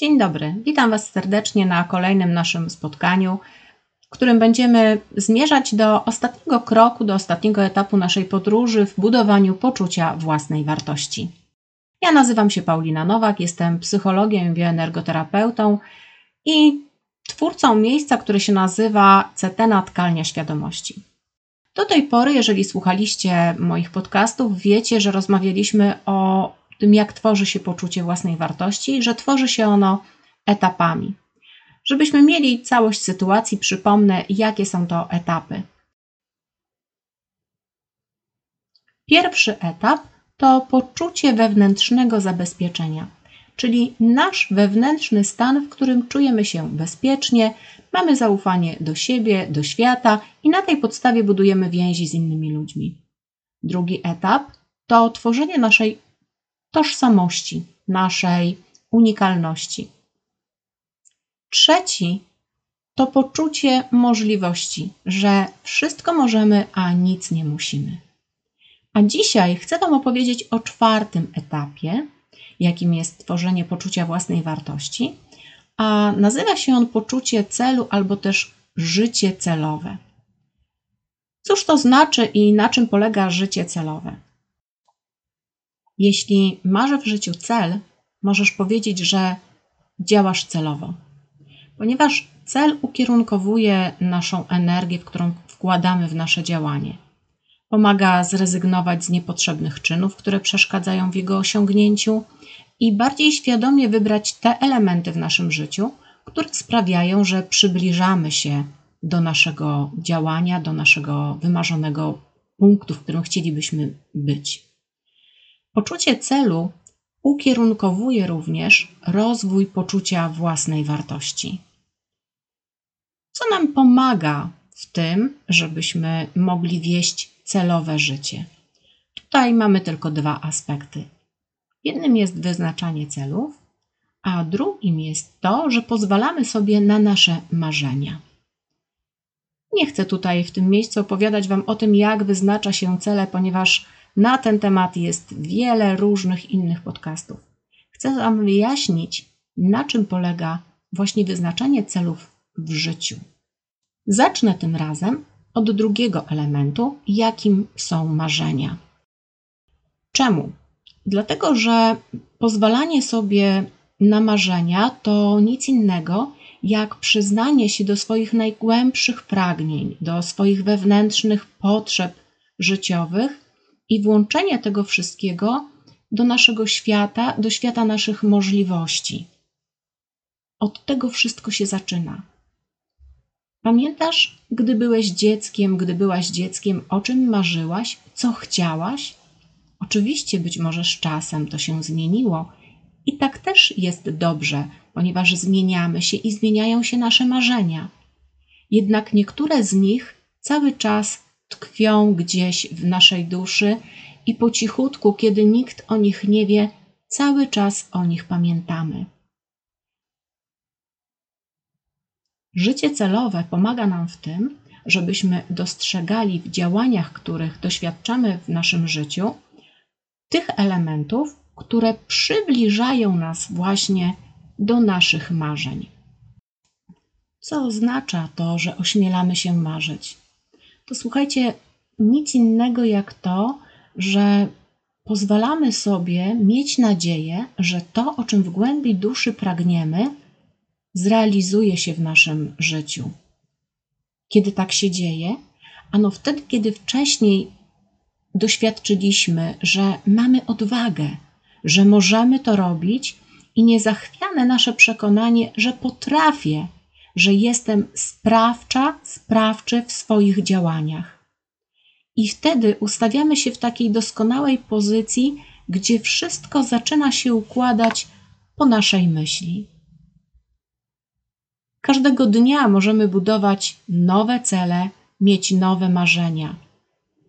Dzień dobry, witam Was serdecznie na kolejnym naszym spotkaniu, w którym będziemy zmierzać do ostatniego kroku, do ostatniego etapu naszej podróży w budowaniu poczucia własnej wartości. Ja nazywam się Paulina Nowak, jestem psychologiem i bioenergoterapeutą i twórcą miejsca, które się nazywa Cetena Tkalnia Świadomości. Do tej pory, jeżeli słuchaliście moich podcastów, wiecie, że rozmawialiśmy o tym, jak tworzy się poczucie własnej wartości że tworzy się ono etapami. Żebyśmy mieli całość sytuacji, przypomnę, jakie są to etapy. Pierwszy etap to poczucie wewnętrznego zabezpieczenia, czyli nasz wewnętrzny stan, w którym czujemy się bezpiecznie, mamy zaufanie do siebie, do świata i na tej podstawie budujemy więzi z innymi ludźmi. Drugi etap to tworzenie naszej tożsamości, naszej unikalności. Trzeci to poczucie możliwości, że wszystko możemy, a nic nie musimy. A dzisiaj chcę Wam opowiedzieć o czwartym etapie, jakim jest tworzenie poczucia własnej wartości, a nazywa się on poczucie celu albo też życie celowe. Cóż to znaczy i na czym polega życie celowe? Jeśli masz w życiu cel, możesz powiedzieć, że działasz celowo, ponieważ cel ukierunkowuje naszą energię, w którą wkładamy w nasze działanie. Pomaga zrezygnować z niepotrzebnych czynów, które przeszkadzają w jego osiągnięciu i bardziej świadomie wybrać te elementy w naszym życiu, które sprawiają, że przybliżamy się do naszego działania, do naszego wymarzonego punktu, w którym chcielibyśmy być. Poczucie celu ukierunkowuje również rozwój poczucia własnej wartości. Co nam pomaga w tym, żebyśmy mogli wieść celowe życie? Tutaj mamy tylko dwa aspekty. Jednym jest wyznaczanie celów, a drugim jest to, że pozwalamy sobie na nasze marzenia. Nie chcę tutaj w tym miejscu opowiadać Wam o tym, jak wyznacza się cele, ponieważ na ten temat jest wiele różnych innych podcastów. Chcę Wam wyjaśnić, na czym polega właśnie wyznaczanie celów w życiu. Zacznę tym razem od drugiego elementu, jakim są marzenia. Czemu? Dlatego, że pozwalanie sobie na marzenia to nic innego jak przyznanie się do swoich najgłębszych pragnień, do swoich wewnętrznych potrzeb życiowych i włączenie tego wszystkiego do naszego świata, do świata naszych możliwości. Od tego wszystko się zaczyna. Pamiętasz, gdy byłeś dzieckiem, gdy byłaś dzieckiem, o czym marzyłaś, co chciałaś? Oczywiście, być może z czasem to się zmieniło, i tak też jest dobrze, ponieważ zmieniamy się i zmieniają się nasze marzenia. Jednak niektóre z nich cały czas tkwią gdzieś w naszej duszy i po cichutku, kiedy nikt o nich nie wie, cały czas o nich pamiętamy. Życie celowe pomaga nam w tym, żebyśmy dostrzegali w działaniach, których doświadczamy w naszym życiu, tych elementów, które przybliżają nas właśnie do naszych marzeń. Co oznacza to, że ośmielamy się marzyć? To słuchajcie, nic innego jak to, że pozwalamy sobie mieć nadzieję, że to, o czym w głębi duszy pragniemy, zrealizuje się w naszym życiu. Kiedy tak się dzieje? Ano wtedy, kiedy wcześniej doświadczyliśmy, że mamy odwagę, że możemy to robić i niezachwiane nasze przekonanie, że potrafię że jestem sprawcza, sprawczy w swoich działaniach. I wtedy ustawiamy się w takiej doskonałej pozycji, gdzie wszystko zaczyna się układać po naszej myśli. Każdego dnia możemy budować nowe cele, mieć nowe marzenia.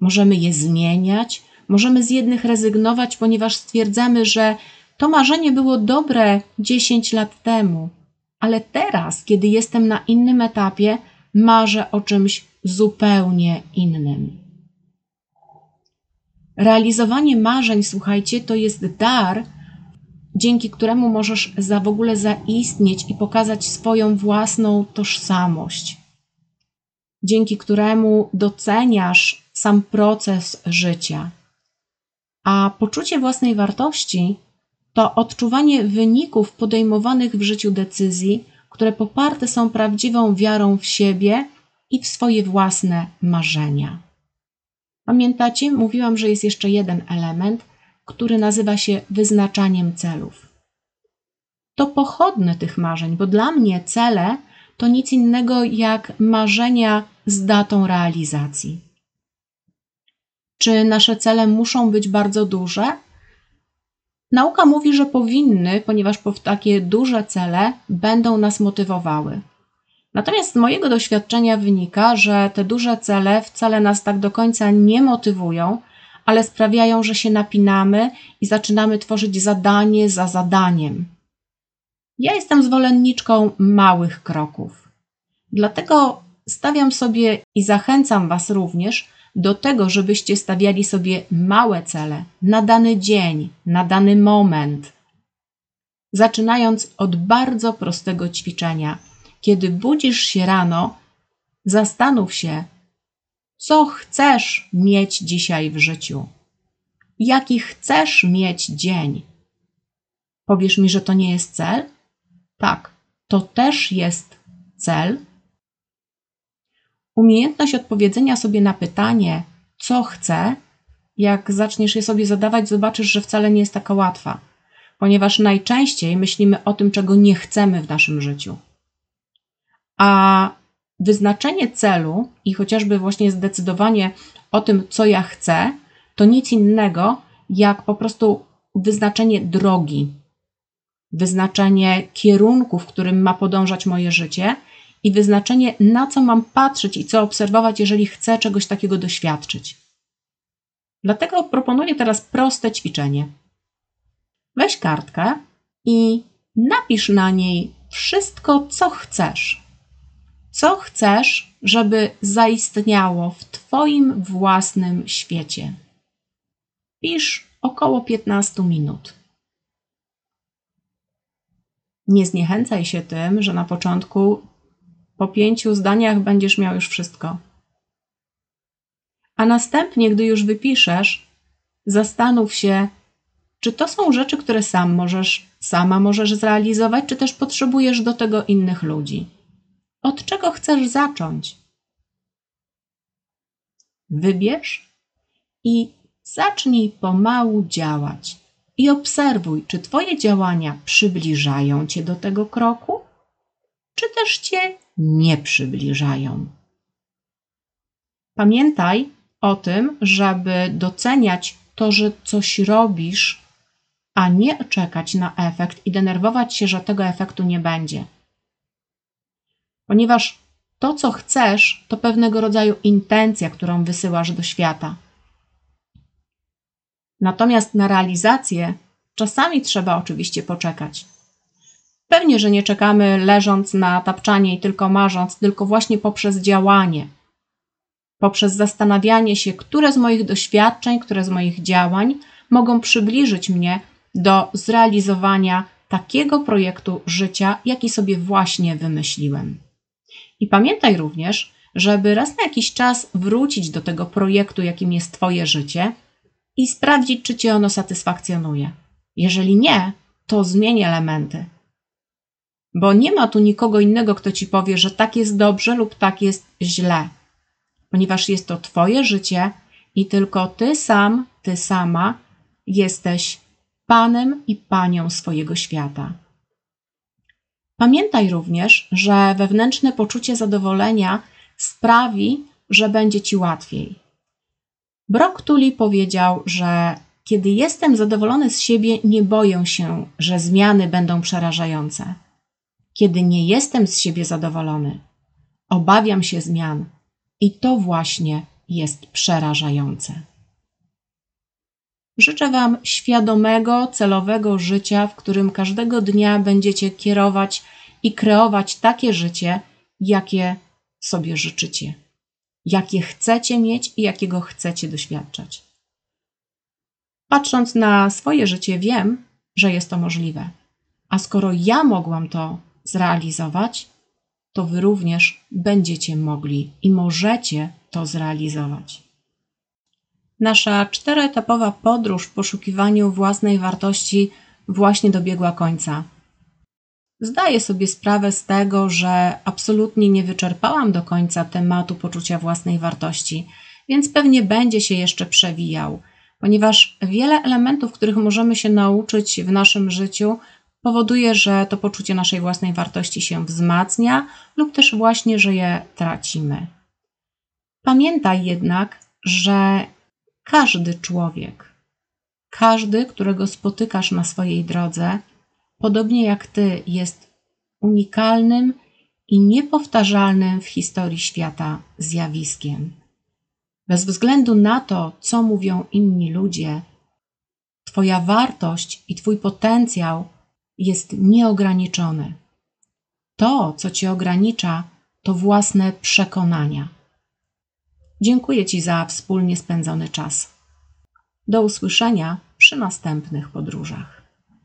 Możemy je zmieniać, możemy z jednych rezygnować, ponieważ stwierdzamy, że to marzenie było dobre 10 lat temu, ale teraz, kiedy jestem na innym etapie, marzę o czymś zupełnie innym. Realizowanie marzeń, słuchajcie, to jest dar, dzięki któremu możesz za w ogóle zaistnieć i pokazać swoją własną tożsamość, dzięki któremu doceniasz sam proces życia. A poczucie własnej wartości to odczuwanie wyników podejmowanych w życiu decyzji, które poparte są prawdziwą wiarą w siebie i w swoje własne marzenia. Pamiętacie, mówiłam, że jest jeszcze jeden element, który nazywa się wyznaczaniem celów. To pochodne tych marzeń, bo dla mnie cele to nic innego jak marzenia z datą realizacji. Czy nasze cele muszą być bardzo duże? Nauka mówi, że powinny, ponieważ takie duże cele będą nas motywowały. Natomiast z mojego doświadczenia wynika, że te duże cele wcale nas tak do końca nie motywują, ale sprawiają, że się napinamy i zaczynamy tworzyć zadanie za zadaniem. Ja jestem zwolenniczką małych kroków. Dlatego stawiam sobie i zachęcam Was również do tego, żebyście stawiali sobie małe cele na dany dzień, na dany moment. Zaczynając od bardzo prostego ćwiczenia. Kiedy budzisz się rano, zastanów się, co chcesz mieć dzisiaj w życiu. Jaki chcesz mieć dzień? Powiesz mi, że to nie jest cel? Tak, to też jest cel, Umiejętność odpowiedzenia sobie na pytanie, co chcę, jak zaczniesz je sobie zadawać, zobaczysz, że wcale nie jest taka łatwa, ponieważ najczęściej myślimy o tym, czego nie chcemy w naszym życiu. A wyznaczenie celu i chociażby właśnie zdecydowanie o tym, co ja chcę, to nic innego jak po prostu wyznaczenie drogi, wyznaczenie kierunku, w którym ma podążać moje życie i wyznaczenie, na co mam patrzeć i co obserwować, jeżeli chcę czegoś takiego doświadczyć. Dlatego proponuję teraz proste ćwiczenie. Weź kartkę i napisz na niej wszystko, co chcesz. Co chcesz, żeby zaistniało w Twoim własnym świecie. Pisz około 15 minut. Nie zniechęcaj się tym, że na początku po pięciu zdaniach będziesz miał już wszystko. A następnie, gdy już wypiszesz, zastanów się, czy to są rzeczy, które sam możesz, sama możesz zrealizować, czy też potrzebujesz do tego innych ludzi. Od czego chcesz zacząć? Wybierz i zacznij pomału działać. I obserwuj, czy Twoje działania przybliżają Cię do tego kroku, czy też Cię nie przybliżają. Pamiętaj o tym, żeby doceniać to, że coś robisz, a nie czekać na efekt i denerwować się, że tego efektu nie będzie. Ponieważ to, co chcesz, to pewnego rodzaju intencja, którą wysyłasz do świata. Natomiast na realizację czasami trzeba oczywiście poczekać. Pewnie, że nie czekamy leżąc na tapczanie i tylko marząc, tylko właśnie poprzez działanie, poprzez zastanawianie się, które z moich doświadczeń, które z moich działań mogą przybliżyć mnie do zrealizowania takiego projektu życia, jaki sobie właśnie wymyśliłem. I pamiętaj również, żeby raz na jakiś czas wrócić do tego projektu, jakim jest Twoje życie i sprawdzić, czy Cię ono satysfakcjonuje. Jeżeli nie, to zmień elementy bo nie ma tu nikogo innego, kto ci powie, że tak jest dobrze lub tak jest źle, ponieważ jest to Twoje życie i tylko Ty sam, Ty sama jesteś Panem i Panią swojego świata. Pamiętaj również, że wewnętrzne poczucie zadowolenia sprawi, że będzie Ci łatwiej. Brock Tully powiedział, że kiedy jestem zadowolony z siebie, nie boję się, że zmiany będą przerażające kiedy nie jestem z siebie zadowolony. Obawiam się zmian i to właśnie jest przerażające. Życzę Wam świadomego, celowego życia, w którym każdego dnia będziecie kierować i kreować takie życie, jakie sobie życzycie, jakie chcecie mieć i jakiego chcecie doświadczać. Patrząc na swoje życie, wiem, że jest to możliwe. A skoro ja mogłam to zrealizować, to wy również będziecie mogli i możecie to zrealizować. Nasza czteroetapowa podróż w poszukiwaniu własnej wartości właśnie dobiegła końca. Zdaję sobie sprawę z tego, że absolutnie nie wyczerpałam do końca tematu poczucia własnej wartości, więc pewnie będzie się jeszcze przewijał, ponieważ wiele elementów, których możemy się nauczyć w naszym życiu, powoduje, że to poczucie naszej własnej wartości się wzmacnia lub też właśnie, że je tracimy. Pamiętaj jednak, że każdy człowiek, każdy, którego spotykasz na swojej drodze, podobnie jak ty, jest unikalnym i niepowtarzalnym w historii świata zjawiskiem. Bez względu na to, co mówią inni ludzie, Twoja wartość i Twój potencjał jest nieograniczony. To, co Cię ogranicza, to własne przekonania. Dziękuję Ci za wspólnie spędzony czas. Do usłyszenia przy następnych podróżach.